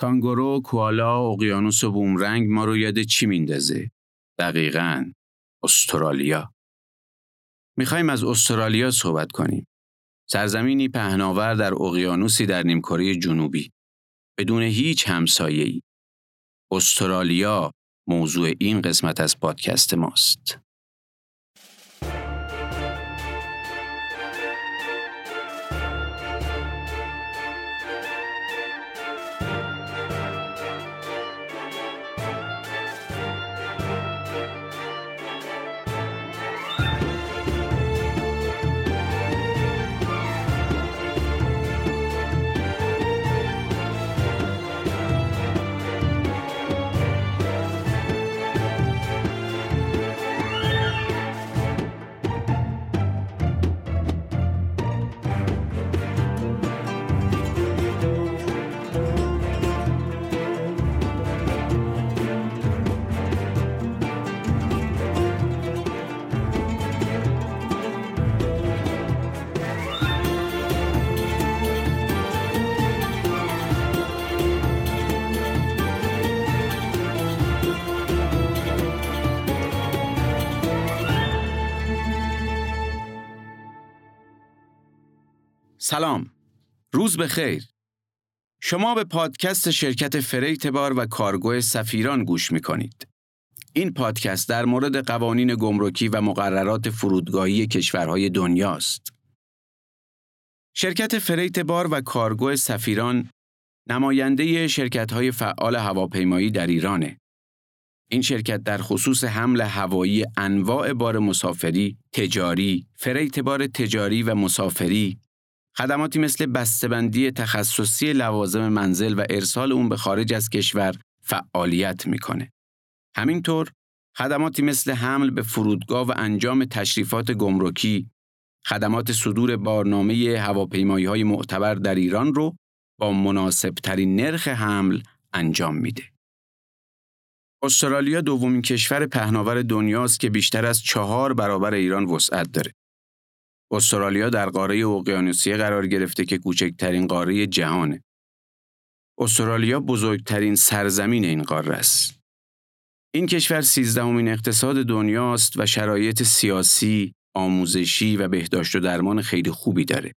کانگورو، کوالا، اقیانوس و بومرنگ ما رو یاد چی میندازه؟ دقیقاً استرالیا. می‌خوایم از استرالیا صحبت کنیم. سرزمینی پهناور در اقیانوسی در نیمکره جنوبی. بدون هیچ همسایه‌ای. استرالیا موضوع این قسمت از پادکست ماست. سلام روز بخیر شما به پادکست شرکت freight بار و کارگو سفیران گوش می کنید. این پادکست در مورد قوانین گمرکی و مقررات فرودگاهی کشورهای دنیاست. شرکت freight بار و کارگو سفیران نماینده شرکت فعال هواپیمایی در ایرانه. این شرکت در خصوص حمل هوایی انواع بار مسافری، تجاری، freight بار تجاری و مسافری، خدماتی مثل بسته‌بندی تخصصی لوازم منزل و ارسال اون به خارج از کشور فعالیت می‌کنه. همینطور خدماتی مثل حمل به فرودگاه و انجام تشریفات گمرکی، خدمات صدور بارنامه هواپیمایی های معتبر در ایران رو با مناسب ترین نرخ حمل انجام میده. استرالیا دومین کشور پهناور دنیاست که بیشتر از چهار برابر ایران وسعت داره. استرالیا در قاره اقیانوسیه قرار گرفته که کوچکترین قاره جهانه. استرالیا بزرگترین سرزمین این قاره است. این کشور سیزدهمین اقتصاد دنیاست و شرایط سیاسی، آموزشی و بهداشت و درمان خیلی خوبی داره.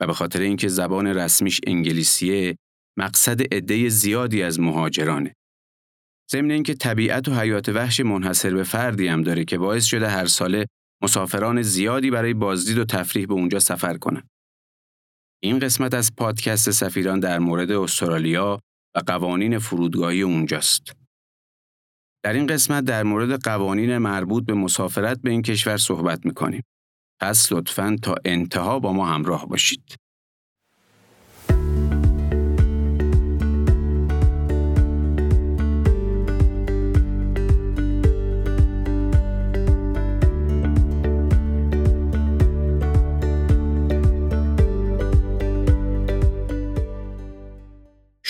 و به خاطر اینکه زبان رسمیش انگلیسیه، مقصد عده زیادی از مهاجرانه. ضمن اینکه طبیعت و حیات وحش منحصر به فردی هم داره که باعث شده هر ساله مسافران زیادی برای بازدید و تفریح به اونجا سفر کنند. این قسمت از پادکست سفیران در مورد استرالیا و قوانین فرودگاهی اونجاست. در این قسمت در مورد قوانین مربوط به مسافرت به این کشور صحبت می‌کنیم. پس لطفاً تا انتها با ما همراه باشید.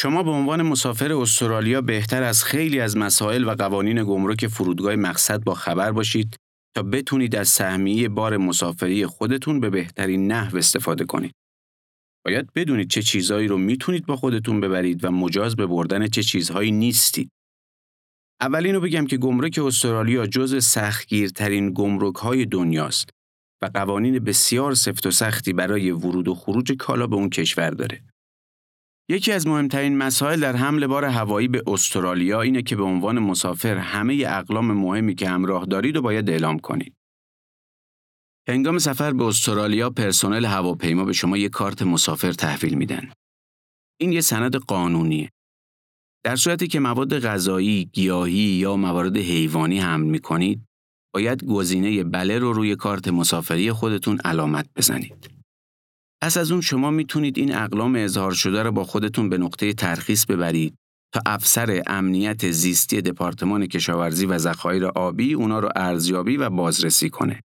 شما به عنوان مسافر استرالیا بهتر از خیلی از مسائل و قوانین گمرک فرودگاه مقصد با خبر باشید تا بتونید از سهمیه بار مسافری خودتون به بهترین نحو استفاده کنید. باید بدونید چه چیزهایی رو می‌تونید با خودتون ببرید و مجاز به بردن چه چیزهایی نیستید. اولین رو بگم که گمرک استرالیا جز سختگیرترین گمرک های دنیاست و قوانین بسیار سفت و سختی برای ورود و خروج کالا به اون کشور داره. یکی از مهمترین مسائل در حمل بار هوایی به استرالیا اینه که به عنوان مسافر همه اقلام مهمی که همراه دارید و باید اعلام کنید. هنگام سفر به استرالیا پرسنل هواپیما به شما یک کارت مسافر تحویل میدن. این یه سند قانونیه. در صورتی که مواد غذایی، گیاهی یا موارد حیوانی حمل می کنید، باید گزینه بله رو روی کارت مسافری خودتون علامت بزنید. پس از اون شما می‌تونید این اقلام اظهار شده رو با خودتون به نقطه ترخیص ببرید تا افسر امنیت زیستی دپارتمان کشاورزی و ذخایر آبی اونا رو ارزیابی و بازرسی کنه.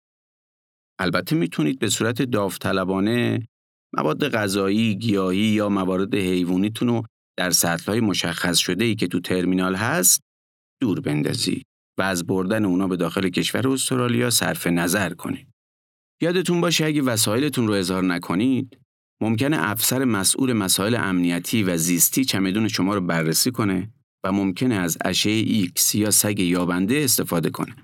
البته می‌تونید به صورت داوطلبانه مواد غذایی، گیاهی یا موارد حیوانیتون رو در سطلهای مشخص شده ای که تو ترمینال هست دور بندازید و از بردن اونا به داخل کشور استرالیا صرف نظر کنید. یادتون باشه اگه وسایلتون رو اظهار نکنید ممکنه افسر مسئول مسائل امنیتی و زیستی چمدون شما رو بررسی کنه و ممکنه از اشعه ایکس یا سگ یابنده استفاده کنه.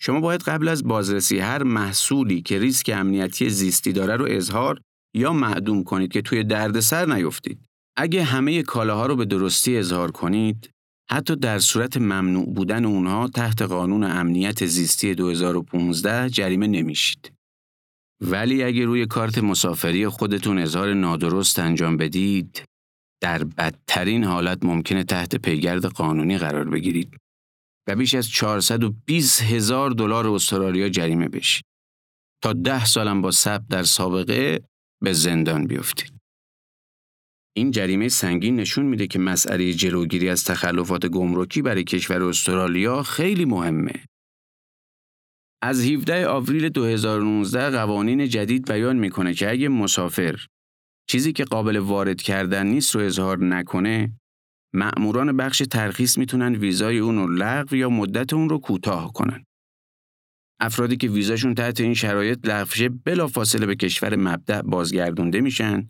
شما باید قبل از بازرسی هر محصولی که ریسک امنیتی زیستی داره رو اظهار یا معدوم کنید که توی دردسر نیفتید. اگه همه کالاها رو به درستی اظهار کنید، حتی در صورت ممنوع بودن اونها تحت قانون امنیت زیستی 2015 جریمه نمیشید. ولی اگه روی کارت مسافری خودتون اظهار نادرست انجام بدید، در بدترین حالت ممکنه تحت پیگرد قانونی قرار بگیرید و بیش از 420 هزار دلار استرالیا جریمه بشید. تا ده سالم با ثبت در سابقه به زندان بیفتید. این جریمه سنگین نشون میده که مسئله جلوگیری از تخلفات گمرکی برای کشور استرالیا خیلی مهمه. از 17 آوریل 2019 قوانین جدید بیان می‌کنه که اگه مسافر چیزی که قابل وارد کردن نیست رو اظهار نکنه مأموران بخش ترخیص می‌تونن ویزای اون رو لغو یا مدت اون رو کوتاه کنن. افرادی که ویزاشون تحت این شرایط لغو شه بلافاصله به کشور مبدع بازگردونده میشن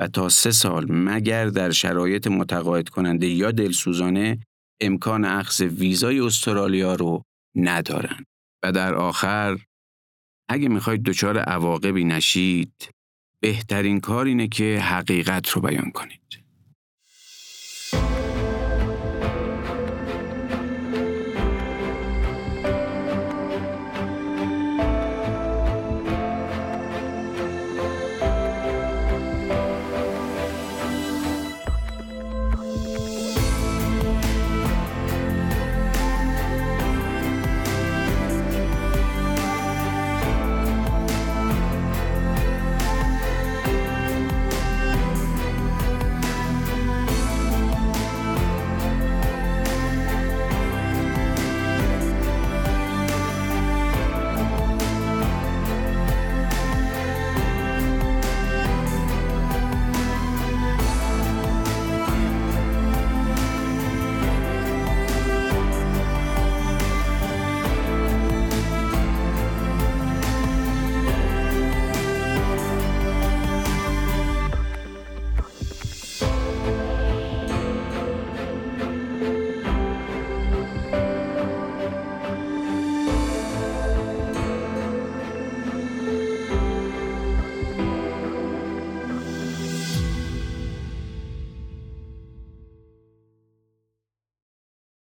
و تا سه سال مگر در شرایط متقاعد کننده یا دلسوزانه امکان اخذ ویزای استرالیا رو ندارن. و در آخر اگه می‌خواید دچار عواقبی نشید بهترین کار اینه که حقیقت رو بیان کنید.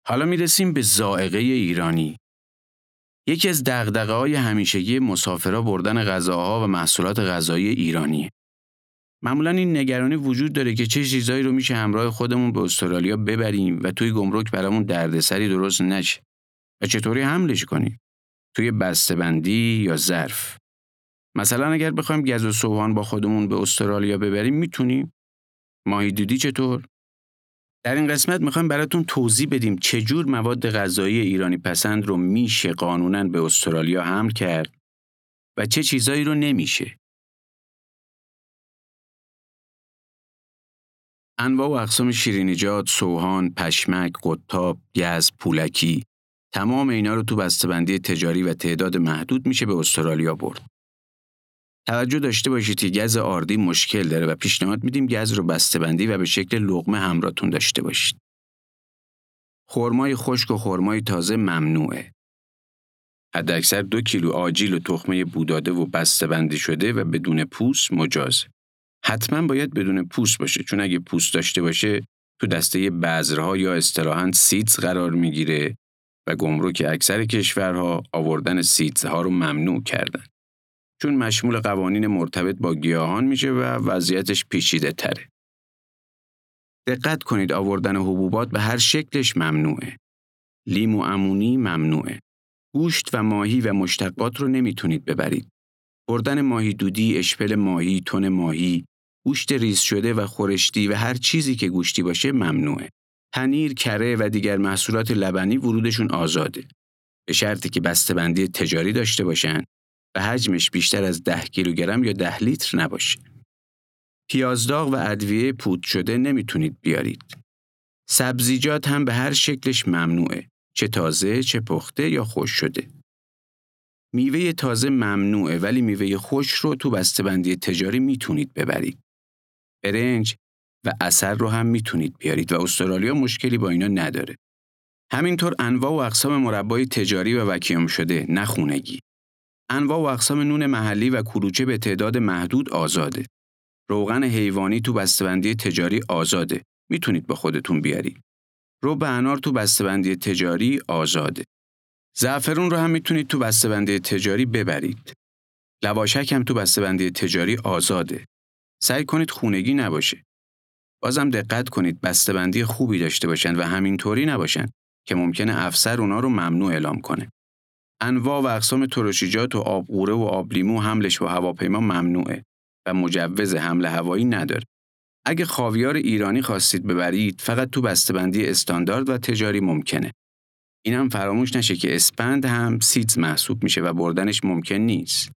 حالا می‌رسیم به زائقه ایرانی. یکی از دغدغه های همیشگی مسافرا بردن غذاها و محصولات غذایی ایرانی. معمولا این نگرانی وجود داره که چه چیزایی رو میشه همراه خودمون به استرالیا ببریم و توی گمرک برامون دردسری درست نشه. و چطوری حملش کنیم؟ توی بسته‌بندی یا ظرف؟ مثلا اگر بخوایم گز و سوهان با خودمون به استرالیا ببریم می‌تونیم؟ ماهی دودی چطور؟ در این قسمت می‌خوایم براتون توضیح بدیم چجور مواد غذایی ایرانی پسند رو میشه قانونا به استرالیا حمل کرد و چه چیزایی رو نمیشه. انواع و اقسام شیرینیجات، سوهان، پشمک، قطاب، گز، پولکی تمام اینا رو تو بسته‌بندی تجاری و تعداد محدود میشه به استرالیا برد. توجه داشته باشید که گز آردی مشکل داره و پیشنهاد میدیم گز رو بسته‌بندی و به شکل لغمه همراهتون داشته باشید. خرمای خشک و خرمای تازه ممنوعه. حداکثر دو کیلو آجیل و تخمه بوداده و بسته‌بندی شده و بدون پوست مجازه. حتما باید بدون پوست باشه چون اگه پوست داشته باشه تو دسته بذرها یا اصطلاحاً سیتز قرار می‌گیره و گمرک اکثر کشورها آوردن سیتزها رو ممنوع کردن. چون مشمول قوانین مرتبط با گیاهان میشه و وضعیتش پیچیده تره. دقت کنید آوردن حبوبات به هر شکلش ممنوعه. لیمو امونی ممنوعه. گوشت و ماهی و مشتقات رو نمی‌تونید ببرید. بردن ماهی دودی، اشپل ماهی، تن ماهی، گوشت ریز شده و خورشتی و هر چیزی که گوشتی باشه ممنوعه. پنیر، کره و دیگر محصولات لبنی ورودشون آزاده. به شرطی که بسته‌بندی تجاری داشته باشن حجمش بیشتر از 10 کیلوگرم یا 10 لیتر نباشه. پیازداغ و ادویه پود شده نمی‌تونید بیارید. سبزیجات هم به هر شکلش ممنوعه. چه تازه، چه پخته یا خوش شده. میوه تازه ممنوعه ولی میوه خوش رو تو بسته‌بندی تجاری می‌تونید ببرید. برنج و اثر رو هم می‌تونید بیارید و استرالیا مشکلی با اینا نداره. همینطور انواع و اقسام مربای تجاری و وکیوم شده نه خونگی. انواع و اقسام نون محلی و کلوچه به تعداد محدود آزاده. روغن حیوانی تو بسته‌بندی تجاری آزاده. می‌تونید با خودتون بیارید. رو انار تو بسته‌بندی تجاری آزاده. زعفرون رو هم می‌تونید تو بسته‌بندی تجاری ببرید. لواشک هم تو بسته‌بندی تجاری آزاده. سعی کنید خونگی نباشه. بازم دقت کنید بسته‌بندی خوبی داشته باشن و همینطوری نباشن که ممکنه افسر اونا رو ممنوع اعلام کنه. انواع و اقسام ترشیجات و آبقوره و آبلیمو حملش و هواپیما ممنوعه و مجوز حمل هوایی نداره. اگه خاویار ایرانی خواستید ببرید فقط تو بسته‌بندی استاندارد و تجاری ممکنه. اینم فراموش نشه که اسپند هم سیتز محسوب میشه و بردنش ممکن نیست.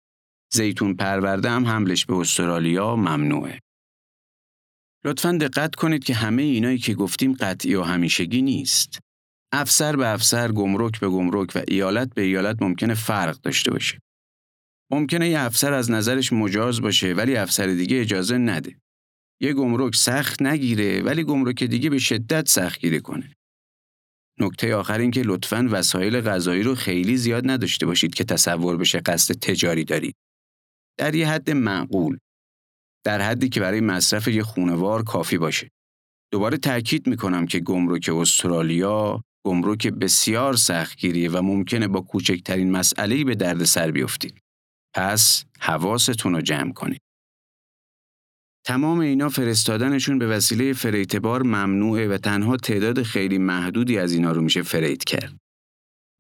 زیتون پرورده هم حملش به استرالیا ممنوعه. لطفا دقت کنید که همه اینایی که گفتیم قطعی و همیشگی نیست. افسر به افسر، گمرک به گمرک و ایالت به ایالت ممکنه فرق داشته باشه. ممکنه یه افسر از نظرش مجاز باشه ولی افسر دیگه اجازه نده. یه گمرک سخت نگیره ولی گمرک دیگه به شدت سخت گیره کنه. نکته آخر این که لطفاً وسایل غذایی رو خیلی زیاد نداشته باشید که تصور بشه قصد تجاری دارید. در یه حد معقول. در حدی که برای مصرف یه خونوار کافی باشه. دوباره تاکید می‌کنم که گمرک استرالیا گمرک بسیار سختگیریه و ممکنه با کوچکترین مسئله‌ای به درد سر بیفتید. پس حواستون رو جمع کنید. تمام اینا فرستادنشون به وسیله فریتبار ممنوعه و تنها تعداد خیلی محدودی از اینا رو میشه فریت کرد.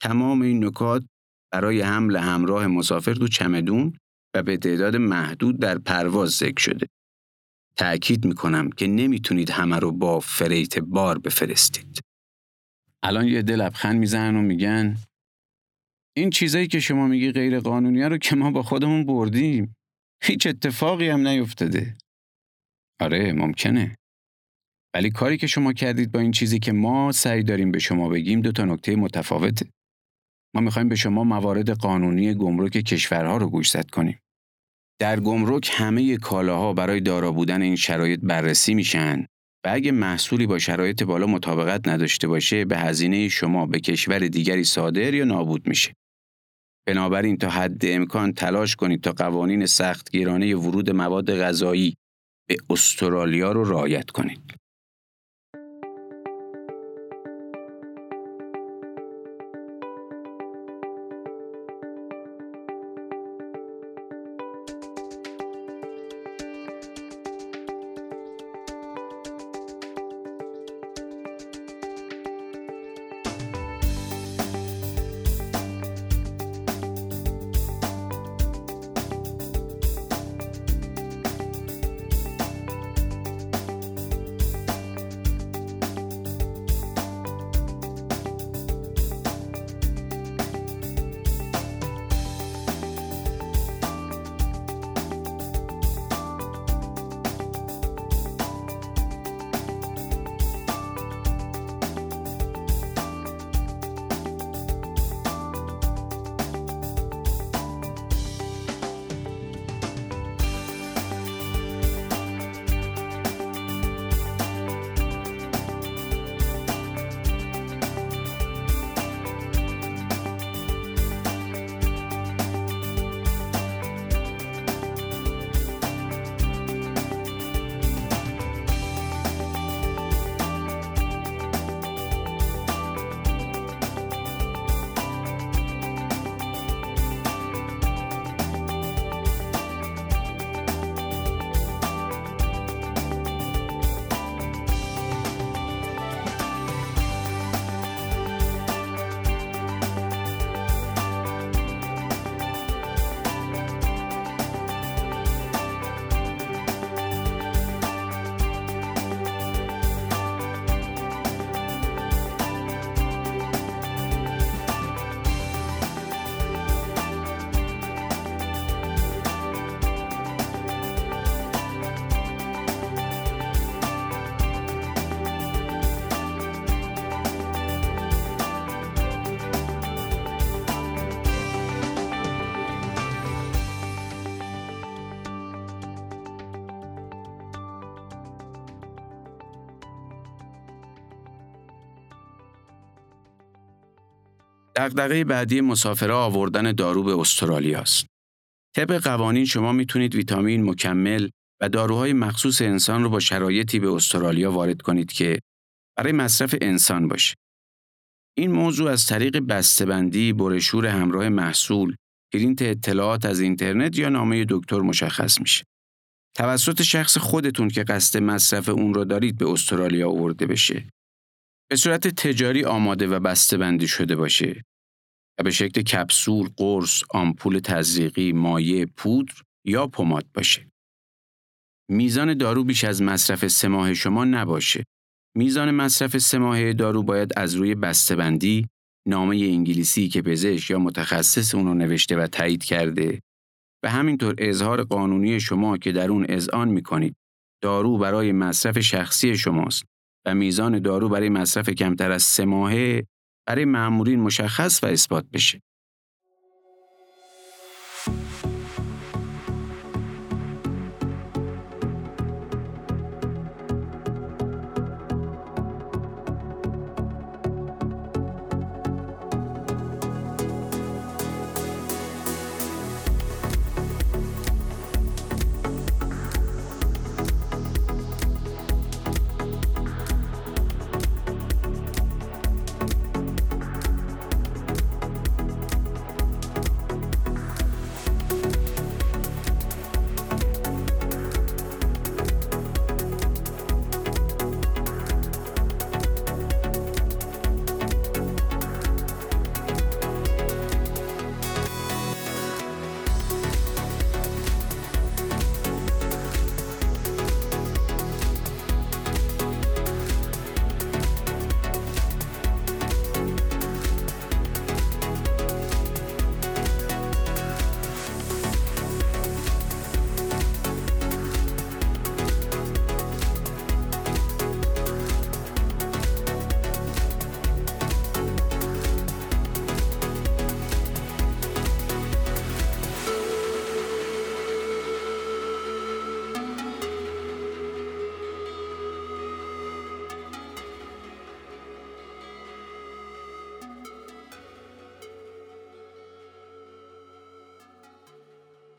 تمام این نکات برای حمل همراه مسافر تو چمدون و به تعداد محدود در پرواز ذکر شده. تأکید می‌کنم که نمی‌تونید همه رو با فریت بار بفرستید. الان یه دل لبخند می‌زنن و میگن این چیزایی که شما میگی غیر قانونی رو که ما با خودمون بردیم. هیچ اتفاقی هم نیفتاده. آره ممکنه. ولی کاری که شما کردید با این چیزی که ما سعی داریم به شما بگیم دو تا نکته متفاوته. ما می‌خوایم به شما موارد قانونی گمرک کشورها رو گوشزد کنیم. در گمرک همه کالاها برای دارا بودن این شرایط بررسی میشن و اگه محصولی با شرایط بالا مطابقت نداشته باشه به هزینه شما به کشور دیگری صادر یا نابود میشه. بنابراین تا حد امکان تلاش کنید تا قوانین سختگیرانه ورود مواد غذایی به استرالیا رو رعایت کنید. دغدغه بعدی مسافرها آوردن دارو به استرالیا است. طبق قوانین شما می‌تونید ویتامین مکمل و داروهای مخصوص انسان رو با شرایطی به استرالیا وارد کنید که برای مصرف انسان باشه. این موضوع از طریق بسته‌بندی، برشور همراه محصول، پرینت اطلاعات از اینترنت یا نامه دکتر مشخص میشه. توسط شخص خودتون که قصد مصرف اون رو دارید به استرالیا آورده بشه. به صورت تجاری آماده و بسته‌بندی شده باشه و به شکل کپسول، قرص، آمپول تزریقی، مایع، پودر یا پماد باشه. میزان دارو بیش از مصرف سه ماه شما نباشه. میزان مصرف سه ماه دارو باید از روی بسته‌بندی، نامه انگلیسی که پزشک یا متخصص اونو نوشته و تایید کرده و همینطور اظهار قانونی شما که در اون اذعان می‌کنید دارو برای مصرف شخصی شماست و میزان دارو برای مصرف کمتر از سه ماهه برای معمولین مشخص و اثبات بشه.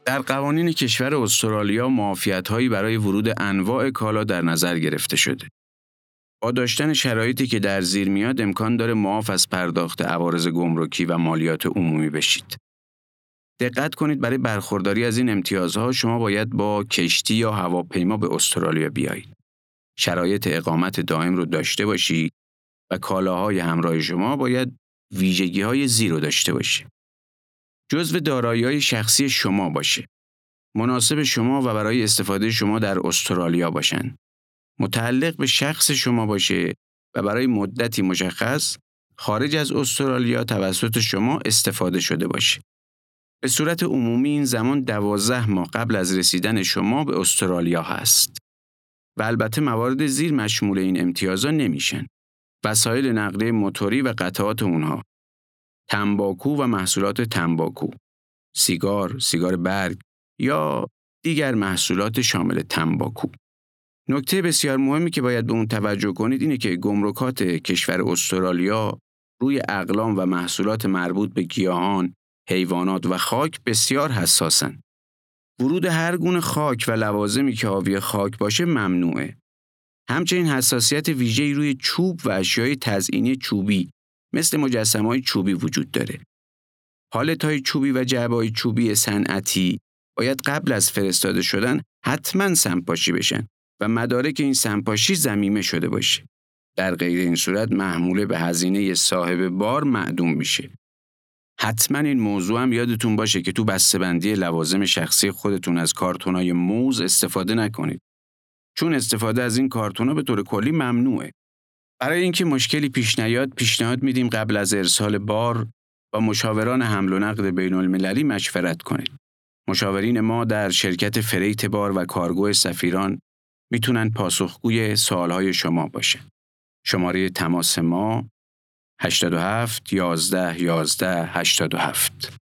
در قوانین کشور استرالیا هایی برای ورود انواع کالا در نظر گرفته شده. با داشتن شرایطی که در زیر میاد امکان داره معاف از پرداخت عوارض گمرکی و مالیات عمومی بشید. دقت کنید برای برخورداری از این امتیازها شما باید با کشتی یا هواپیما به استرالیا بیایید. شرایط اقامت دائم رو داشته باشید و کالاهای همراه شما باید ویژگی های زیر داشته باشه. جزو دارایی شخصی شما باشه. مناسب شما و برای استفاده شما در استرالیا باشند. متعلق به شخص شما باشه و برای مدتی مشخص خارج از استرالیا توسط شما استفاده شده باشه. به صورت عمومی این زمان دوازده ماه قبل از رسیدن شما به استرالیا هست. و البته موارد زیر مشمول این امتیازا نمیشن. وسایل نقلیه موتوری و قطعات اونها تنباکو و محصولات تنباکو، سیگار، سیگار برگ یا دیگر محصولات شامل تنباکو. نکته بسیار مهمی که باید به اون توجه کنید اینه که گمرکات کشور استرالیا روی اقلام و محصولات مربوط به گیاهان، حیوانات و خاک بسیار حساسن. ورود هر گونه خاک و لوازمی که حاوی خاک باشه ممنوعه. همچنین حساسیت ویژه‌ای روی چوب و اشیای تزئینی چوبی مثل مجسمه های چوبی وجود داره. پالت های چوبی و جعبه های چوبی صنعتی باید قبل از فرستاده شدن حتما سمپاشی بشن و مدارک این سمپاشی زمیمه شده باشه. در غیر این صورت محموله به هزینه صاحب بار معدوم میشه. حتما این موضوع هم یادتون باشه که تو بسته‌بندی لوازم شخصی خودتون از کارتونای موز استفاده نکنید. چون استفاده از این کارتونا به طور کلی ممنوعه. برای اینکه مشکلی پیش نیاد پیشنهاد میدیم قبل از ارسال بار با مشاوران حمل و نقد بین المللی مشورت کنید. مشاورین ما در شرکت فریت بار و کارگو سفیران می‌تونن پاسخگوی سوالهای شما باشه. شماره تماس ما 87 11 11 87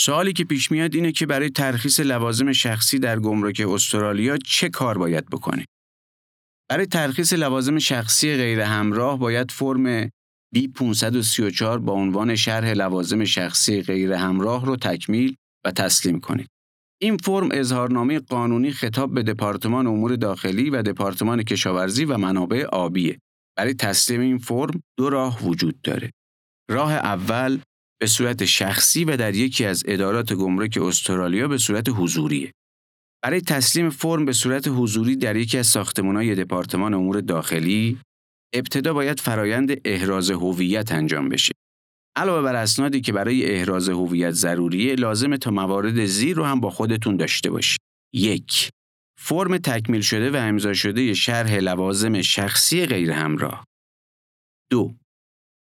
سوالی که پیش میاد اینه که برای ترخیص لوازم شخصی در گمرک استرالیا چه کار باید بکنه؟ برای ترخیص لوازم شخصی غیر همراه باید فرم B534 با عنوان شرح لوازم شخصی غیر همراه رو تکمیل و تسلیم کنید. این فرم اظهارنامه قانونی خطاب به دپارتمان امور داخلی و دپارتمان کشاورزی و منابع آبیه. برای تسلیم این فرم دو راه وجود داره. راه اول به صورت شخصی و در یکی از ادارات گمرک استرالیا به صورت حضوریه. برای تسلیم فرم به صورت حضوری در یکی از ساختمان‌های دپارتمان امور داخلی ابتدا باید فرایند احراز هویت انجام بشه. علاوه بر اسنادی که برای احراز هویت ضروریه لازم تا موارد زیر رو هم با خودتون داشته باشید. یک فرم تکمیل شده و امضا شده شرح لوازم شخصی غیر همراه. دو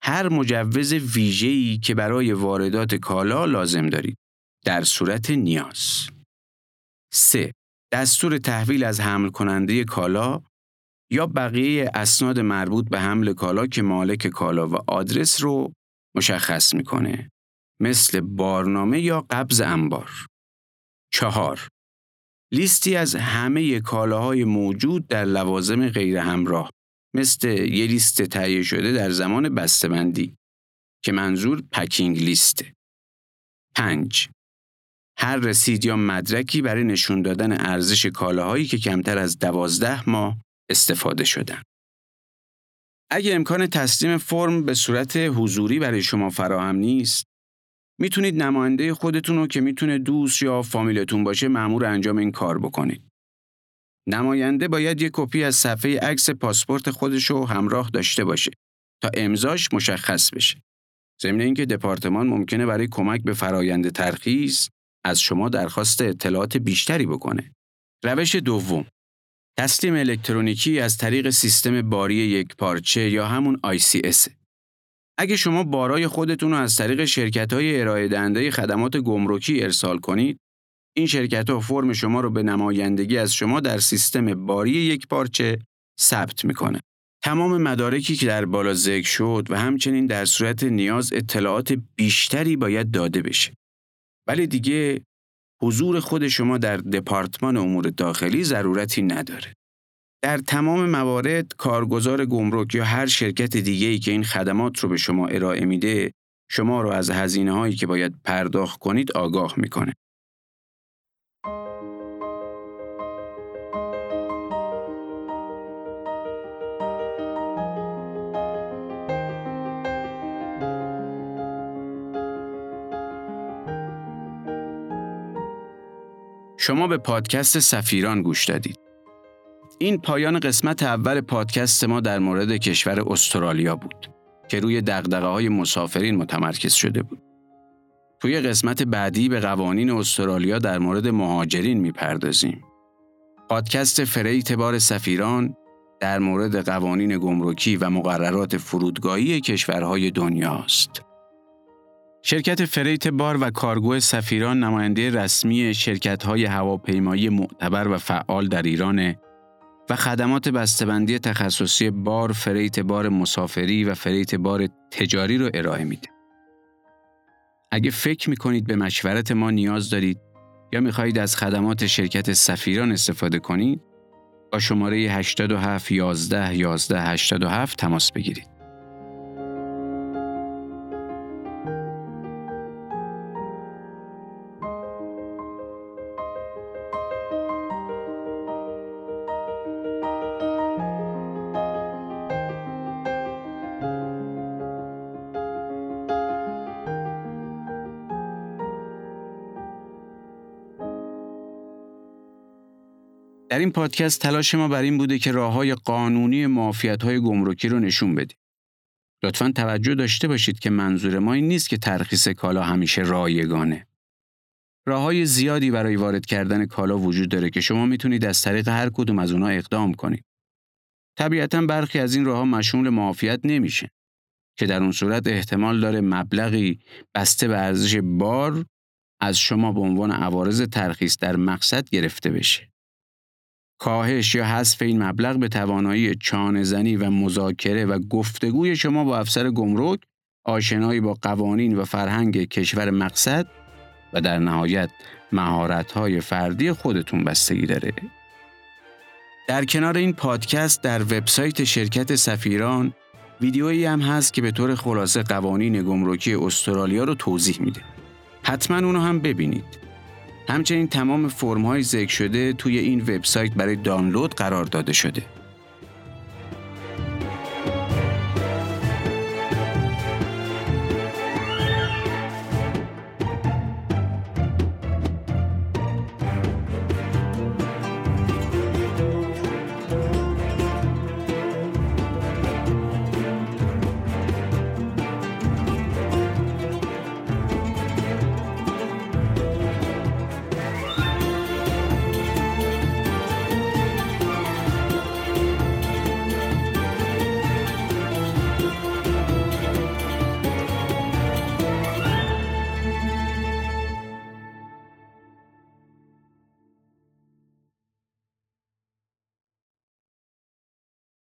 هر مجوز ویژه‌ای که برای واردات کالا لازم دارید در صورت نیاز. 3. دستور تحویل از حمل کننده کالا یا بقیه اسناد مربوط به حمل کالا که مالک کالا و آدرس رو مشخص می‌کنه مثل بارنامه یا قبض انبار. چهار لیستی از همه کالاهای موجود در لوازم غیر همراه مثل یه لیست تهیه شده در زمان بسته‌بندی که منظور پکینگ لیسته. 5. هر رسید یا مدرکی برای نشون دادن ارزش کالاهایی که کمتر از دوازده ماه استفاده شدن. اگه امکان تسلیم فرم به صورت حضوری برای شما فراهم نیست، می‌تونید نماینده خودتون رو که می‌تونه دوست یا فامیلتون باشه مأمور انجام این کار بکنید. نماینده باید یک کپی از صفحه عکس پاسپورت خودش رو همراه داشته باشه تا امضاش مشخص بشه. ضمن اینکه دپارتمان ممکنه برای کمک به فرایند ترخیص از شما درخواست اطلاعات بیشتری بکنه. روش دوم تسلیم الکترونیکی از طریق سیستم باری یک پارچه یا همون ICS. اگه شما بارای خودتون رو از طریق شرکت های ارائه دهنده خدمات گمرکی ارسال کنید، این شرکت ها فرم شما رو به نمایندگی از شما در سیستم باری یک پارچه ثبت می‌کنه. تمام مدارکی که در بالا ذکر شد و همچنین در صورت نیاز اطلاعات بیشتری باید داده بشه. ولی دیگه حضور خود شما در دپارتمان امور داخلی ضرورتی نداره. در تمام موارد کارگزار گمرک یا هر شرکت دیگه ای که این خدمات رو به شما ارائه میده شما رو از هزینه هایی که باید پرداخت کنید آگاه می‌کنه. شما به پادکست سفیران گوش دادید. این پایان قسمت اول پادکست ما در مورد کشور استرالیا بود که روی دقدقه های مسافرین متمرکز شده بود. توی قسمت بعدی به قوانین استرالیا در مورد مهاجرین می‌پردازیم. پادکست فریت بار سفیران در مورد قوانین گمرکی و مقررات فرودگاهی کشورهای دنیاست. شرکت فریت بار و کارگو سفیران نماینده رسمی های هواپیمایی معتبر و فعال در ایران و خدمات بسته‌بندی تخصصی بار، فریت بار مسافری و فریت بار تجاری رو ارائه میده. اگه فکر می‌کنید به مشورت ما نیاز دارید یا می‌خواهید از خدمات شرکت سفیران استفاده کنید، با شماره 87 11 11 87 تماس بگیرید. در این پادکست تلاش ما بر این بوده که راه های قانونی معافیت های گمرکی رو نشون بدیم. لطفا توجه داشته باشید که منظور ما این نیست که ترخیص کالا همیشه رایگانه. راه های زیادی برای وارد کردن کالا وجود داره که شما می‌تونید از طریق هر کدوم از اونها اقدام کنید. طبیعتا برخی از این راهها مشمول معافیت نمیشه که در اون صورت احتمال داره مبلغی بسته به ارزش بار از شما به عنوان عوارض ترخیص در مقصد گرفته بشه. کاهش یا حذف این مبلغ به توانایی چانهزنی و مذاکره و گفتگوی شما با افسر گمرک، آشنایی با قوانین و فرهنگ کشور مقصد و در نهایت مهارت‌های فردی خودتون بستگی داره. در کنار این پادکست در وبسایت شرکت سفیران ویدیویی هم هست که به طور خلاصه قوانین گمرکی استرالیا رو توضیح میده. حتما اونو هم ببینید. همچنین تمام فرم های ذکر شده توی این وبسایت برای دانلود قرار داده شده.